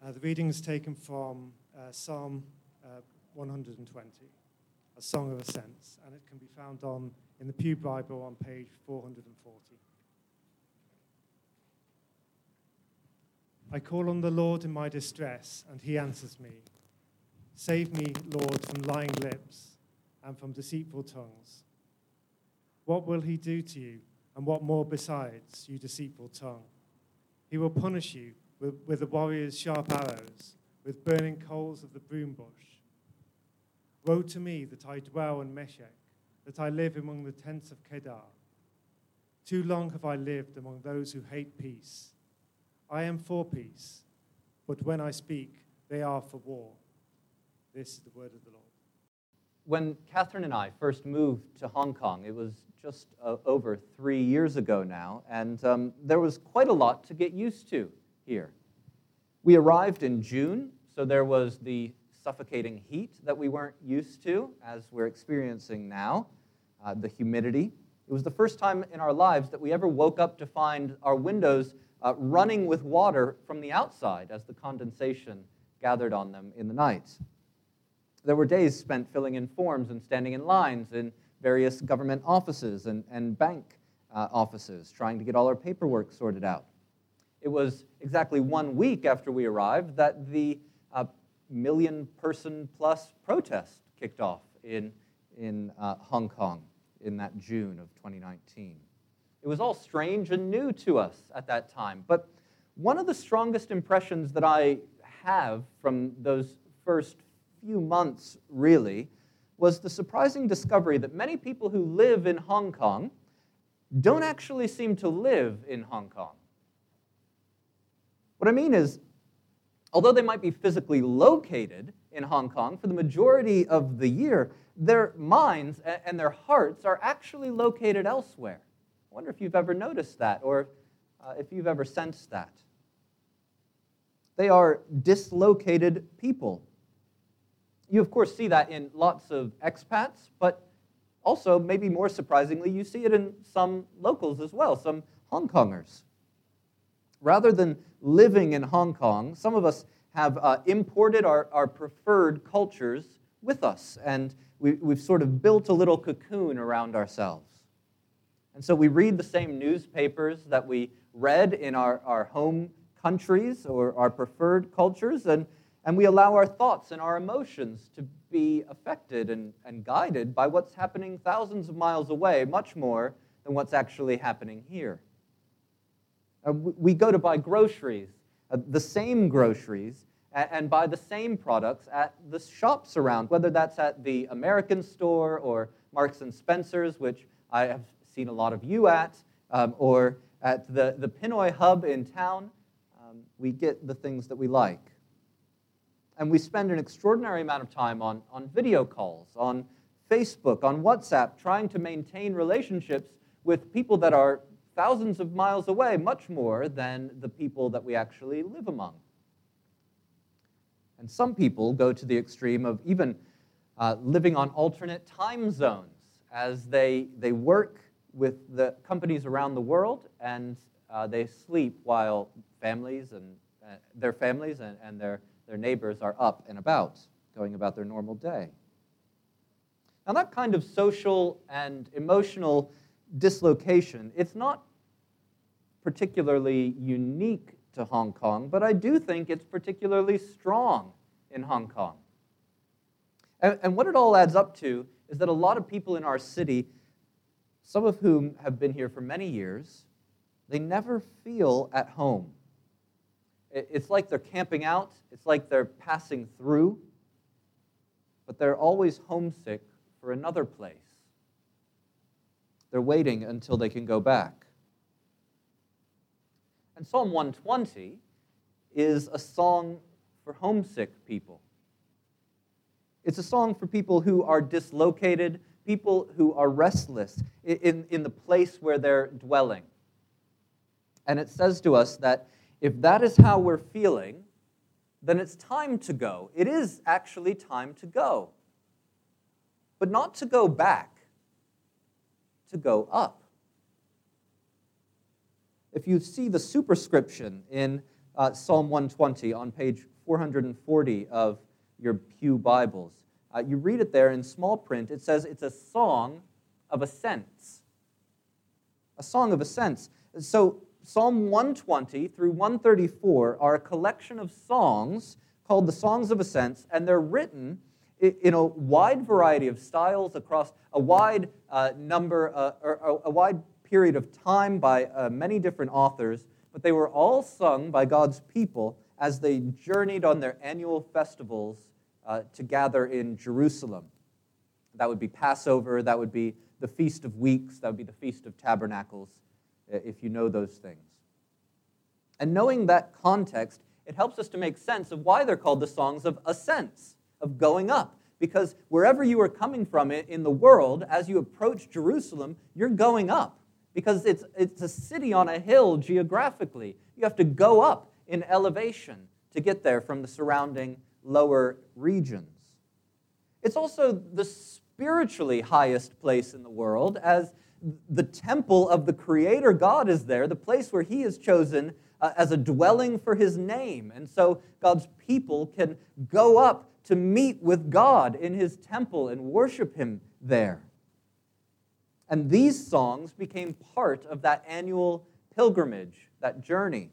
Uh, the reading is taken from uh, Psalm uh, 120, a song of ascents, and it can be found on in the Pew Bible on page 440. I call on the Lord in my distress, and he answers me. Save me, Lord, from lying lips and from deceitful tongues. What will he do to you, and what more besides, you deceitful tongue? He will punish you with, with the warrior's sharp arrows, with burning coals of the broom bush. Woe to me that I dwell in Meshech, that I live among the tents of Kedar. Too long have I lived among those who hate peace. I am for peace, but when I speak, they are for war. This is the word of the Lord. When Catherine and I first moved to Hong Kong, it was just uh, over three years ago now, and um, there was quite a lot to get used to here. We arrived in June, so there was the suffocating heat that we weren't used to, as we're experiencing now, uh, the humidity. It was the first time in our lives that we ever woke up to find our windows uh, running with water from the outside as the condensation gathered on them in the night. There were days spent filling in forms and standing in lines in various government offices and, and bank uh, offices, trying to get all our paperwork sorted out. It was exactly one week after we arrived that the uh, million person plus protest kicked off in, in uh, Hong Kong in that June of 2019. It was all strange and new to us at that time. But one of the strongest impressions that I have from those first few months, really, was the surprising discovery that many people who live in Hong Kong don't actually seem to live in Hong Kong. What I mean is, although they might be physically located in Hong Kong for the majority of the year, their minds and their hearts are actually located elsewhere. I wonder if you've ever noticed that or uh, if you've ever sensed that. They are dislocated people. You, of course, see that in lots of expats, but also, maybe more surprisingly, you see it in some locals as well, some Hong Kongers. Rather than living in Hong Kong, some of us have uh, imported our, our preferred cultures with us, and we, we've sort of built a little cocoon around ourselves. And so we read the same newspapers that we read in our, our home countries or our preferred cultures, and, and we allow our thoughts and our emotions to be affected and, and guided by what's happening thousands of miles away, much more than what's actually happening here. Uh, we go to buy groceries, uh, the same groceries, and buy the same products at the shops around, whether that's at the American store or Marks and Spencer's, which I have seen a lot of you at, um, or at the, the Pinoy hub in town. Um, we get the things that we like. And we spend an extraordinary amount of time on, on video calls, on Facebook, on WhatsApp, trying to maintain relationships with people that are thousands of miles away, much more than the people that we actually live among. And some people go to the extreme of even uh, living on alternate time zones as they, they work with the companies around the world and uh, they sleep while families and uh, their families and, and their, their neighbors are up and about, going about their normal day. Now, that kind of social and emotional dislocation, it's not particularly unique to Hong Kong, but I do think it's particularly strong in Hong Kong. And, and, what it all adds up to is that a lot of people in our city, some of whom have been here for many years, they never feel at home. It's like they're camping out, it's like they're passing through, but they're always homesick for another place. They're waiting until they can go back. And Psalm 120 is a song for homesick people. It's a song for people who are dislocated, people who are restless in, in the place where they're dwelling. And it says to us that if that is how we're feeling, then it's time to go. It is actually time to go. But not to go back, to go up if you see the superscription in uh, Psalm 120 on page 440 of your Pew Bibles. Uh, you read it there in small print. It says it's a song of ascents. A song of ascents. So Psalm 120 through 134 are a collection of songs called the Songs of Ascents, and they're written in a wide variety of styles across a wide uh, number, uh, or a wide period of time by uh, many different authors, but they were all sung by God's people as they journeyed on their annual festivals uh, to gather in Jerusalem. That would be Passover, that would be the Feast of Weeks, that would be the Feast of Tabernacles, if you know those things. And knowing that context, it helps us to make sense of why they're called the songs of ascents, of going up. Because wherever you are coming from in the world, as you approach Jerusalem, you're going up. Because it's, it's a city on a hill geographically. You have to go up in elevation to get there from the surrounding lower regions. It's also the spiritually highest place in the world, as the temple of the Creator God is there, the place where He has chosen uh, as a dwelling for His name. And so God's people can go up to meet with God in His temple and worship Him there. And these songs became part of that annual pilgrimage, that journey.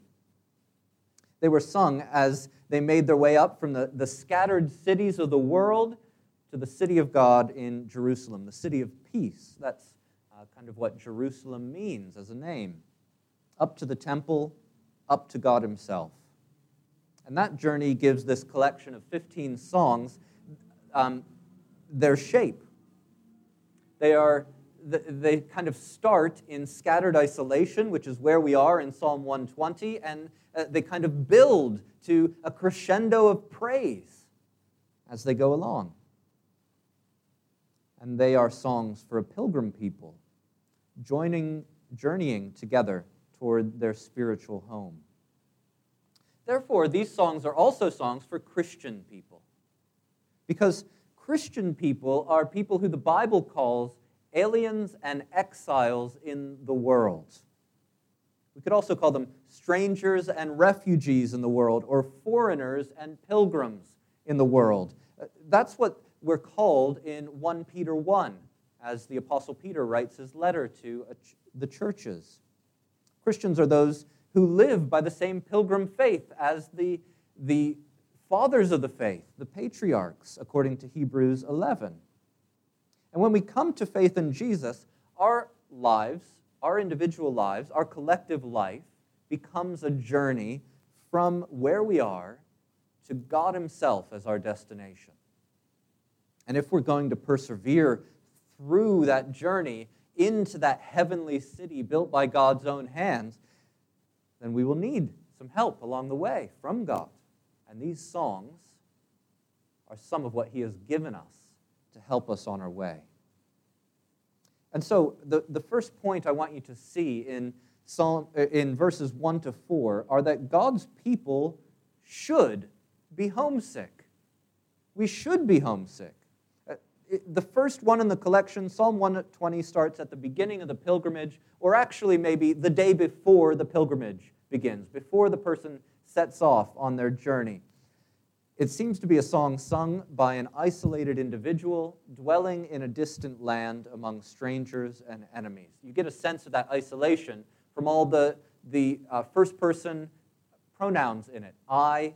They were sung as they made their way up from the, the scattered cities of the world to the city of God in Jerusalem, the city of peace. That's uh, kind of what Jerusalem means as a name. Up to the temple, up to God Himself. And that journey gives this collection of 15 songs um, their shape. They are they kind of start in scattered isolation, which is where we are in Psalm 120, and uh, they kind of build to a crescendo of praise as they go along. And they are songs for a pilgrim people, joining, journeying together toward their spiritual home. Therefore, these songs are also songs for Christian people. Because Christian people are people who the Bible calls aliens and exiles in the world. We could also call them strangers and refugees in the world, or foreigners and pilgrims in the world. Uh, that's what we're called in 1 Peter 1, as the Apostle Peter writes his letter to the churches. Christians are those who live by the same pilgrim faith as the, the fathers of the faith, the patriarchs, according to Hebrews 11. And when we come to faith in Jesus, our lives, our individual lives, our collective life becomes a journey from where we are to God Himself as our destination. And if we're going to persevere through that journey into that heavenly city built by God's own hands, then we will need some help along the way from God. And these songs are some of what He has given us to help us on our way. And so, the, the first point I want you to see in, Psalm, in verses 1 to 4 are that God's people should be homesick. We should be homesick. Uh, the first one in the collection, Psalm 120, starts at the beginning of the pilgrimage, or actually maybe the day before the pilgrimage begins, before the person sets off on their journey. It seems to be a song sung by an isolated individual dwelling in a distant land among strangers and enemies. You get a sense of that isolation from all the, the uh, first person pronouns in it I,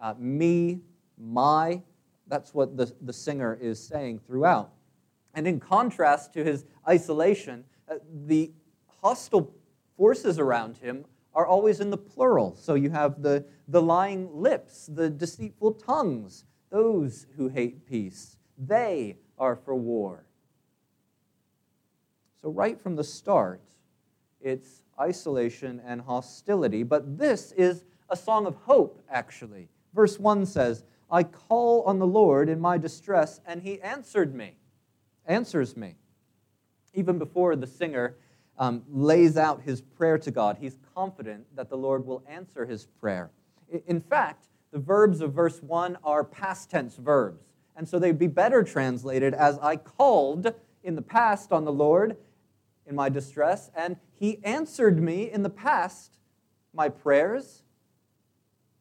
uh, me, my. That's what the, the singer is saying throughout. And in contrast to his isolation, uh, the hostile forces around him are always in the plural. So you have the, the lying lips, the deceitful tongues, those who hate peace. They are for war. So, right from the start, it's isolation and hostility. But this is a song of hope, actually. Verse 1 says, I call on the Lord in my distress, and he answered me. Answers me. Even before the singer um, lays out his prayer to God, he's confident that the Lord will answer his prayer. In fact, the verbs of verse 1 are past tense verbs. And so they'd be better translated as I called in the past on the Lord in my distress, and he answered me in the past my prayers.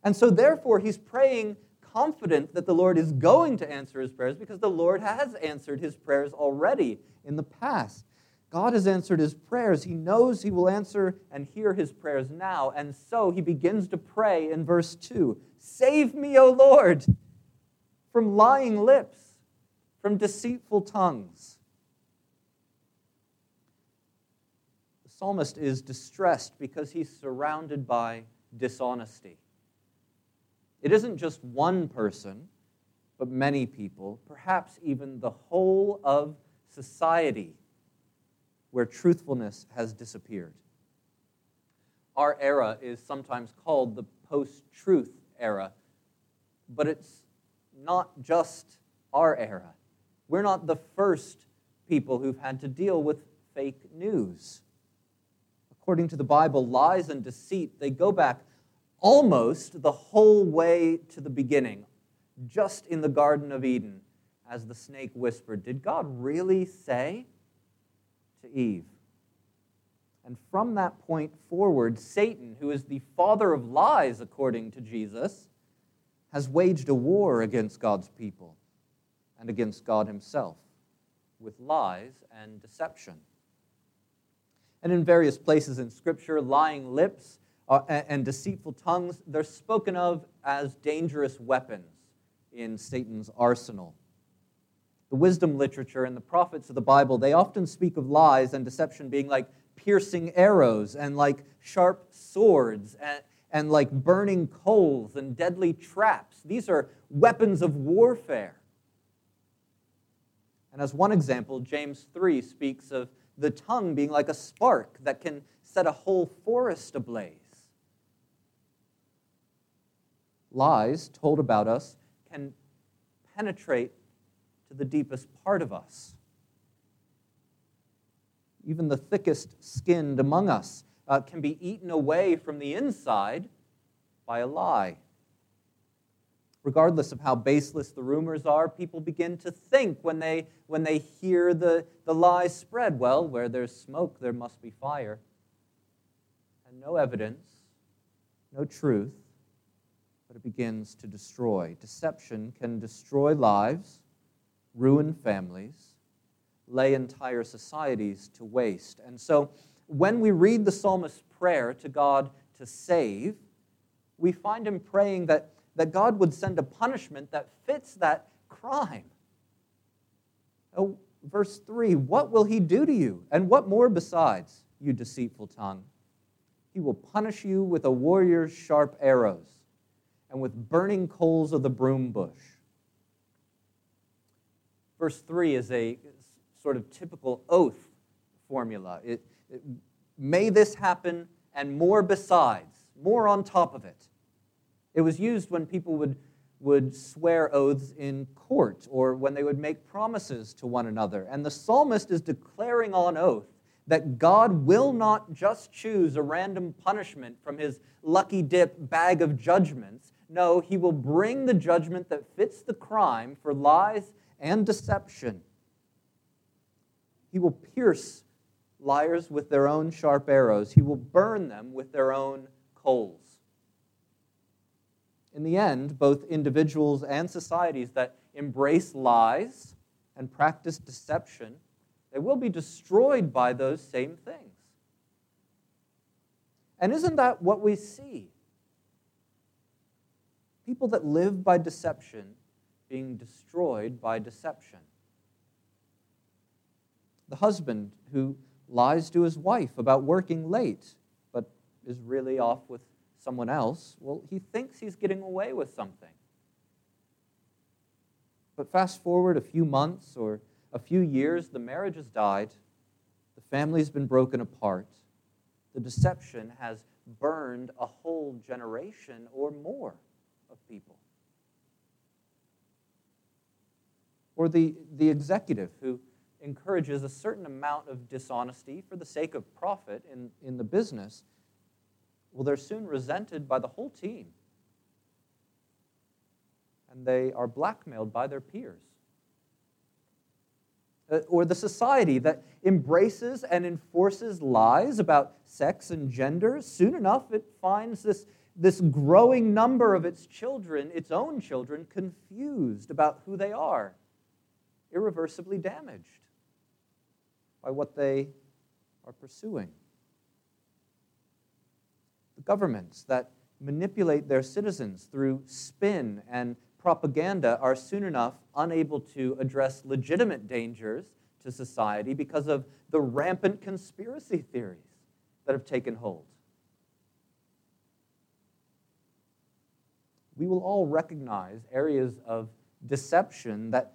And so, therefore, he's praying confident that the Lord is going to answer his prayers because the Lord has answered his prayers already in the past. God has answered his prayers. He knows he will answer and hear his prayers now. And so he begins to pray in verse 2 Save me, O Lord, from lying lips, from deceitful tongues. The psalmist is distressed because he's surrounded by dishonesty. It isn't just one person, but many people, perhaps even the whole of society, where truthfulness has disappeared. Our era is sometimes called the post truth era, but it's not just our era. We're not the first people who've had to deal with fake news. According to the Bible, lies and deceit, they go back almost the whole way to the beginning, just in the Garden of Eden, as the snake whispered, Did God really say to Eve? And from that point forward, Satan, who is the father of lies, according to Jesus, has waged a war against God's people and against God himself with lies and deception. And in various places in Scripture, lying lips uh, and, and deceitful tongues, they're spoken of as dangerous weapons in Satan's arsenal. The wisdom literature and the prophets of the Bible, they often speak of lies and deception being like piercing arrows and like sharp swords and, and like burning coals and deadly traps. These are weapons of warfare. And as one example, James 3 speaks of the tongue being like a spark that can set a whole forest ablaze lies told about us can penetrate to the deepest part of us. Even the thickest skinned among us uh, can be eaten away from the inside by a lie. Regardless of how baseless the rumors are, people begin to think when they, when they hear the, the lies spread well, where there's smoke, there must be fire. And no evidence, no truth, but it begins to destroy. Deception can destroy lives, ruin families, lay entire societies to waste. And so when we read the psalmist's prayer to God to save, we find him praying that, that God would send a punishment that fits that crime. Oh, verse 3 What will he do to you? And what more besides, you deceitful tongue? He will punish you with a warrior's sharp arrows and with burning coals of the broom bush. Verse 3 is a sort of typical oath formula. It, it, may this happen and more besides, more on top of it. It was used when people would, would swear oaths in court or when they would make promises to one another. And the psalmist is declaring on oath that God will not just choose a random punishment from his lucky dip bag of judgments, no, he will bring the judgment that fits the crime for lies and deception. He will pierce liars with their own sharp arrows, he will burn them with their own coals. In the end, both individuals and societies that embrace lies and practice deception, they will be destroyed by those same things. And isn't that what we see people that live by deception being destroyed by deception. The husband who lies to his wife about working late, but is really off with someone else, well, he thinks he's getting away with something. But fast forward a few months or a few years, the marriage has died, the family's been broken apart, the deception has burned a whole generation or more of people. Or the, the executive who encourages a certain amount of dishonesty for the sake of profit in, in the business, well, they're soon resented by the whole team. And they are blackmailed by their peers. Uh, or the society that embraces and enforces lies about sex and gender, soon enough it finds this this growing number of its children, its own children, confused about who they are, irreversibly damaged by what they are pursuing. The governments that manipulate their citizens through spin and propaganda are soon enough unable to address legitimate dangers to society because of the rampant conspiracy theories that have taken hold. We will all recognize areas of deception that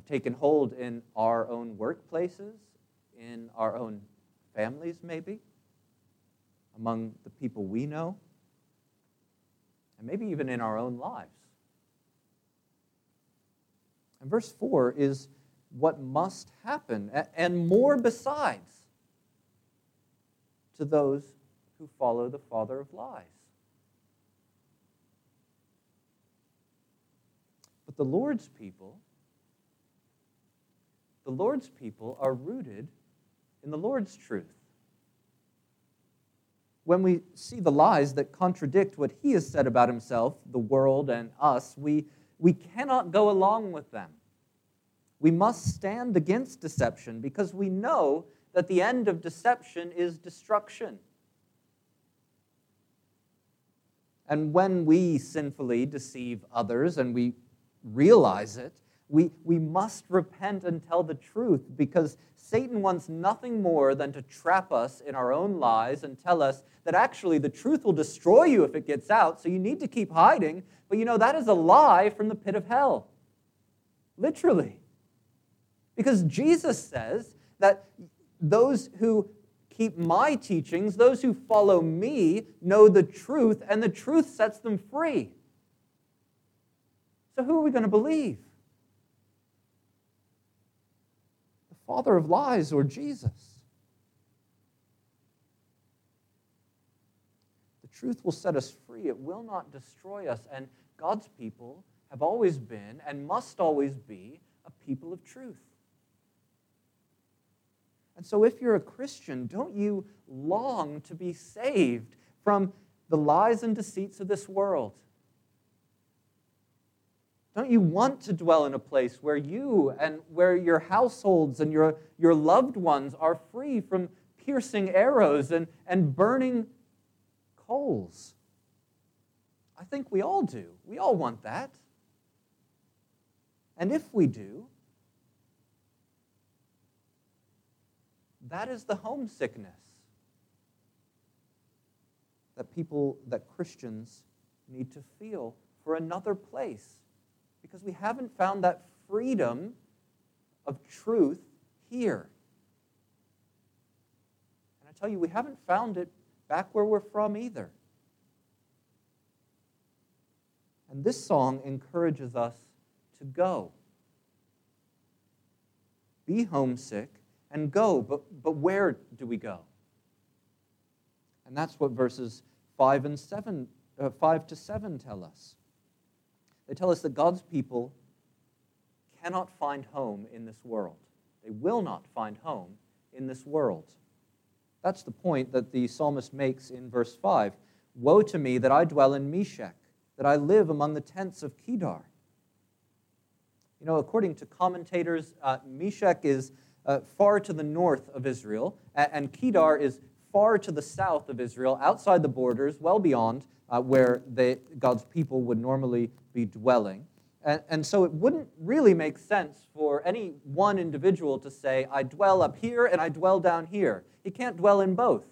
have taken hold in our own workplaces, in our own families, maybe, among the people we know, and maybe even in our own lives. And verse 4 is what must happen, and more besides, to those who follow the father of lies. But the Lord's people, the Lord's people are rooted in the Lord's truth. When we see the lies that contradict what he has said about himself, the world, and us, we, we cannot go along with them. We must stand against deception because we know that the end of deception is destruction. And when we sinfully deceive others and we realize it, we, we must repent and tell the truth because Satan wants nothing more than to trap us in our own lies and tell us that actually the truth will destroy you if it gets out, so you need to keep hiding. But you know, that is a lie from the pit of hell. Literally. Because Jesus says that those who keep my teachings, those who follow me, know the truth, and the truth sets them free. So, who are we going to believe? The father of lies or Jesus? The truth will set us free, it will not destroy us. And God's people have always been and must always be a people of truth. And so, if you're a Christian, don't you long to be saved from the lies and deceits of this world? Don't you want to dwell in a place where you and where your households and your, your loved ones are free from piercing arrows and, and burning coals? I think we all do. We all want that. And if we do, That is the homesickness that people, that Christians need to feel for another place because we haven't found that freedom of truth here. And I tell you, we haven't found it back where we're from either. And this song encourages us to go. Be homesick and go. But, but where do we go? And that's what verses 5 and 7, uh, 5 to 7 tell us. They tell us that God's people cannot find home in this world. They will not find home in this world. That's the point that the psalmist makes in verse 5. Woe to me that I dwell in Meshech, that I live among the tents of Kedar. You know, according to commentators, uh, is uh, far to the north of Israel, and Kedar is far to the south of Israel, outside the borders, well beyond uh, where they, God's people would normally be dwelling. And, and so it wouldn't really make sense for any one individual to say, I dwell up here and I dwell down here. He can't dwell in both.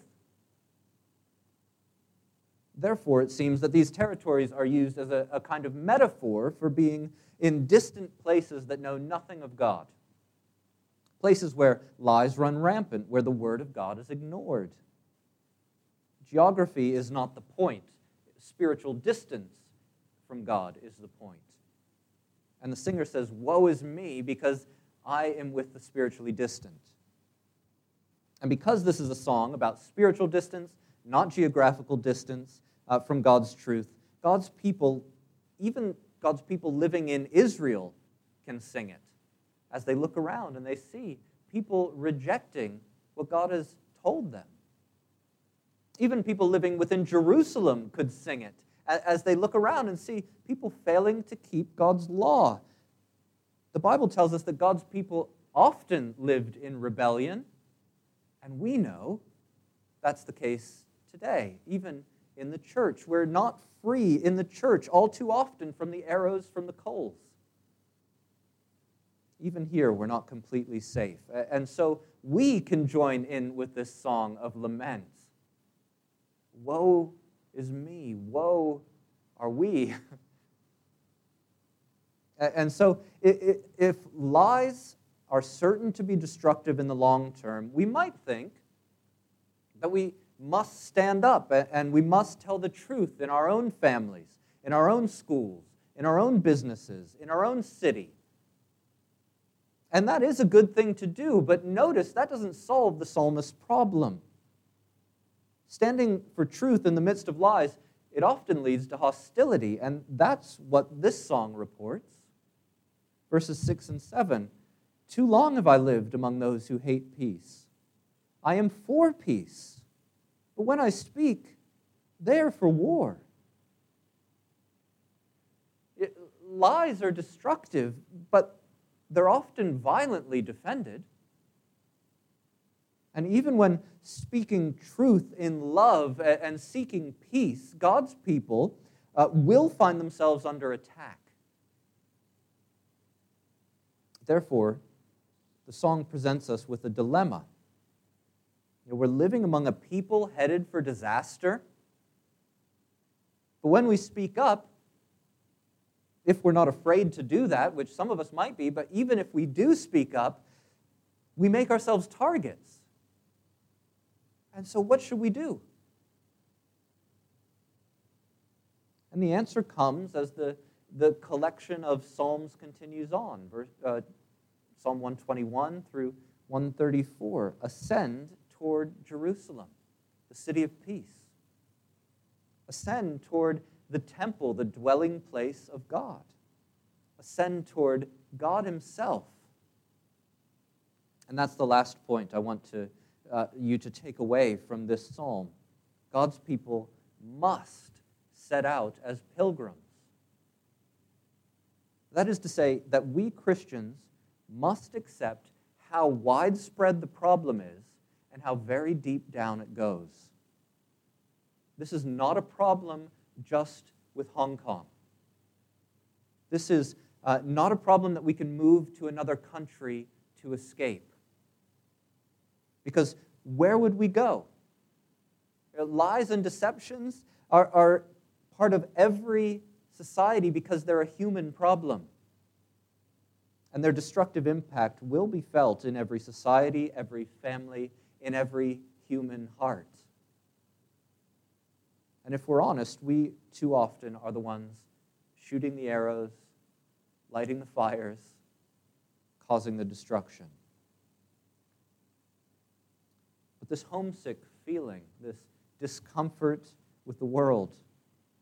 Therefore, it seems that these territories are used as a, a kind of metaphor for being in distant places that know nothing of God places where lies run rampant, where the Word of God is ignored. Geography is not the point, spiritual distance from God is the point. And the singer says, Woe is me, because I am with the spiritually distant. And because this is a song about spiritual distance, not geographical distance uh, from God's truth, God's people, even God's people living in Israel, can sing it as they look around and they see people rejecting what God has told them. Even people living within Jerusalem could sing it as they look around and see people failing to keep God's law. The Bible tells us that God's people often lived in rebellion, and we know that's the case today, even in the church. We're not free in the church all too often from the arrows from the coals. Even here, we're not completely safe. And so we can join in with this song of lament. Woe is me. Woe are we. and so, if lies are certain to be destructive in the long term, we might think that we must stand up and we must tell the truth in our own families, in our own schools, in our own businesses, in our own city. And that is a good thing to do, but notice that doesn't solve the psalmist's problem. Standing for truth in the midst of lies, it often leads to hostility, and that's what this song reports. Verses 6 and 7 Too long have I lived among those who hate peace. I am for peace, but when I speak, they are for war. It, lies are destructive, but they're often violently defended. And even when speaking truth in love and seeking peace, God's people uh, will find themselves under attack. Therefore, the song presents us with a dilemma. You know, we're living among a people headed for disaster. But when we speak up, if we're not afraid to do that, which some of us might be, but even if we do speak up, we make ourselves targets. And so, what should we do? And the answer comes as the, the collection of Psalms continues on. Verse, uh, Psalm 121 through 134 Ascend toward Jerusalem, the city of peace. Ascend toward the temple, the dwelling place of God. Ascend toward God Himself. And that's the last point I want to uh, you to take away from this psalm. God's people must set out as pilgrims. That is to say, that we Christians must accept how widespread the problem is and how very deep down it goes. This is not a problem just with Hong Kong. This is uh, not a problem that we can move to another country to escape. Because where would we go? Uh, lies and deceptions are, are part of every society because they're a human problem. And their destructive impact will be felt in every society, every family, in every human heart. And if we're honest, we too often are the ones shooting the arrows, lighting the fires, causing the destruction. This homesick feeling, this discomfort with the world,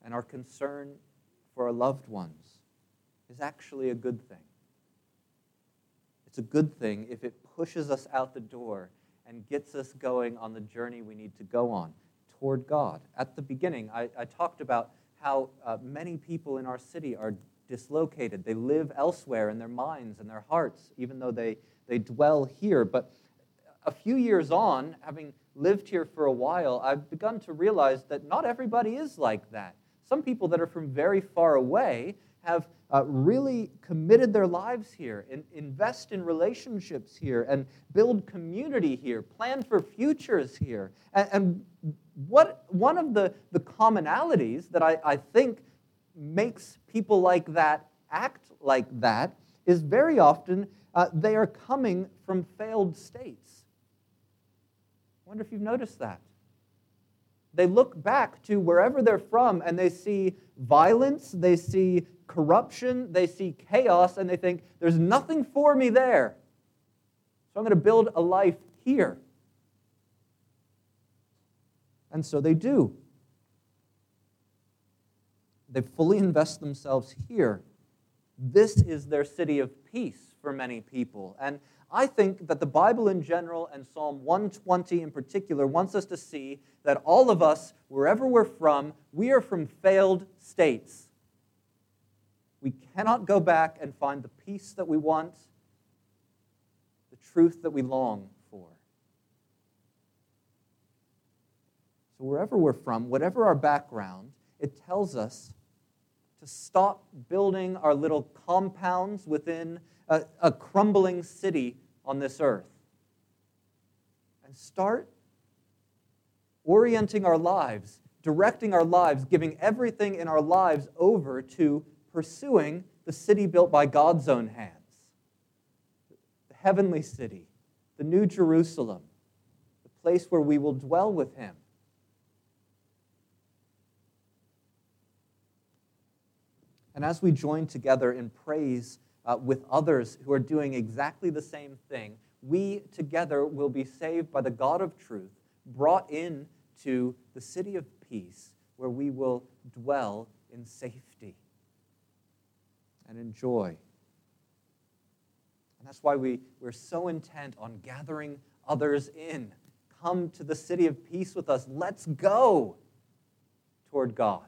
and our concern for our loved ones is actually a good thing. It's a good thing if it pushes us out the door and gets us going on the journey we need to go on toward God. At the beginning, I, I talked about how uh, many people in our city are dislocated. They live elsewhere in their minds and their hearts, even though they, they dwell here. But a few years on, having lived here for a while, I've begun to realize that not everybody is like that. Some people that are from very far away have uh, really committed their lives here, and invest in relationships here, and build community here, plan for futures here. And, and what, one of the, the commonalities that I, I think makes people like that act like that is very often uh, they are coming from failed states. I wonder if you've noticed that. They look back to wherever they're from and they see violence, they see corruption, they see chaos, and they think, there's nothing for me there. So I'm going to build a life here. And so they do. They fully invest themselves here. this is their city of peace for many people. And I think that the Bible in general and Psalm 120 in particular wants us to see that all of us, wherever we're from, we are from failed states. We cannot go back and find the peace that we want, the truth that we long for. So, wherever we're from, whatever our background, it tells us to stop building our little compounds within a, a crumbling city on this earth and start orienting our lives, directing our lives, giving everything in our lives over to pursuing the city built by God's own hands the heavenly city, the new Jerusalem, the place where we will dwell with Him. And as we join together in praise uh, with others who are doing exactly the same thing, we together will be saved by the God of truth, brought in to the city of peace, where we will dwell in safety and in joy. And that's why we, we're so intent on gathering others in. Come to the city of peace with us. Let's go toward God.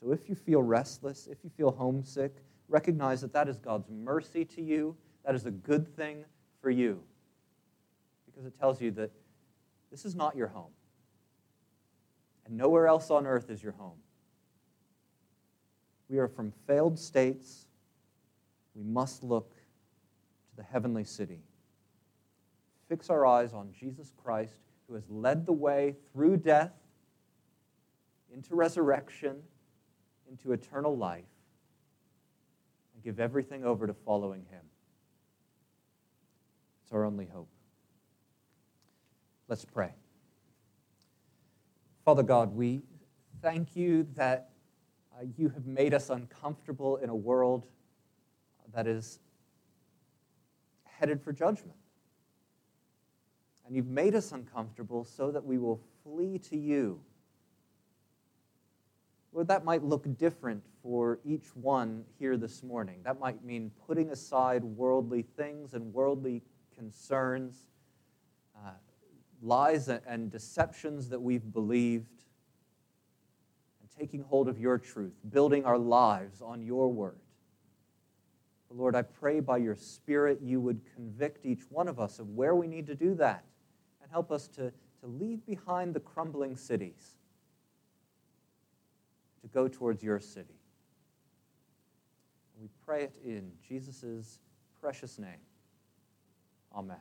So if you feel restless, if you feel homesick, recognize that that is God's mercy to you. That is a good thing for you because it tells you that this is not your home. And nowhere else on earth is your home. We are from failed states. We must look to the heavenly city. Fix our eyes on Jesus Christ, who has led the way through death into resurrection into eternal life and give everything over to following Him. It's our only hope. Let's pray. Father God, we thank you that uh, you have made us uncomfortable in a world that is headed for judgment. And you've made us uncomfortable so that we will flee to you Lord, that might look different for each one here this morning. That might mean putting aside worldly things and worldly concerns, uh, lies and deceptions that we've believed, and taking hold of your truth, building our lives on your word. Lord, I pray by your Spirit you would convict each one of us of where we need to do that and help us to, to leave behind the crumbling cities to go towards your city. We pray it in Jesus' precious name. Amen.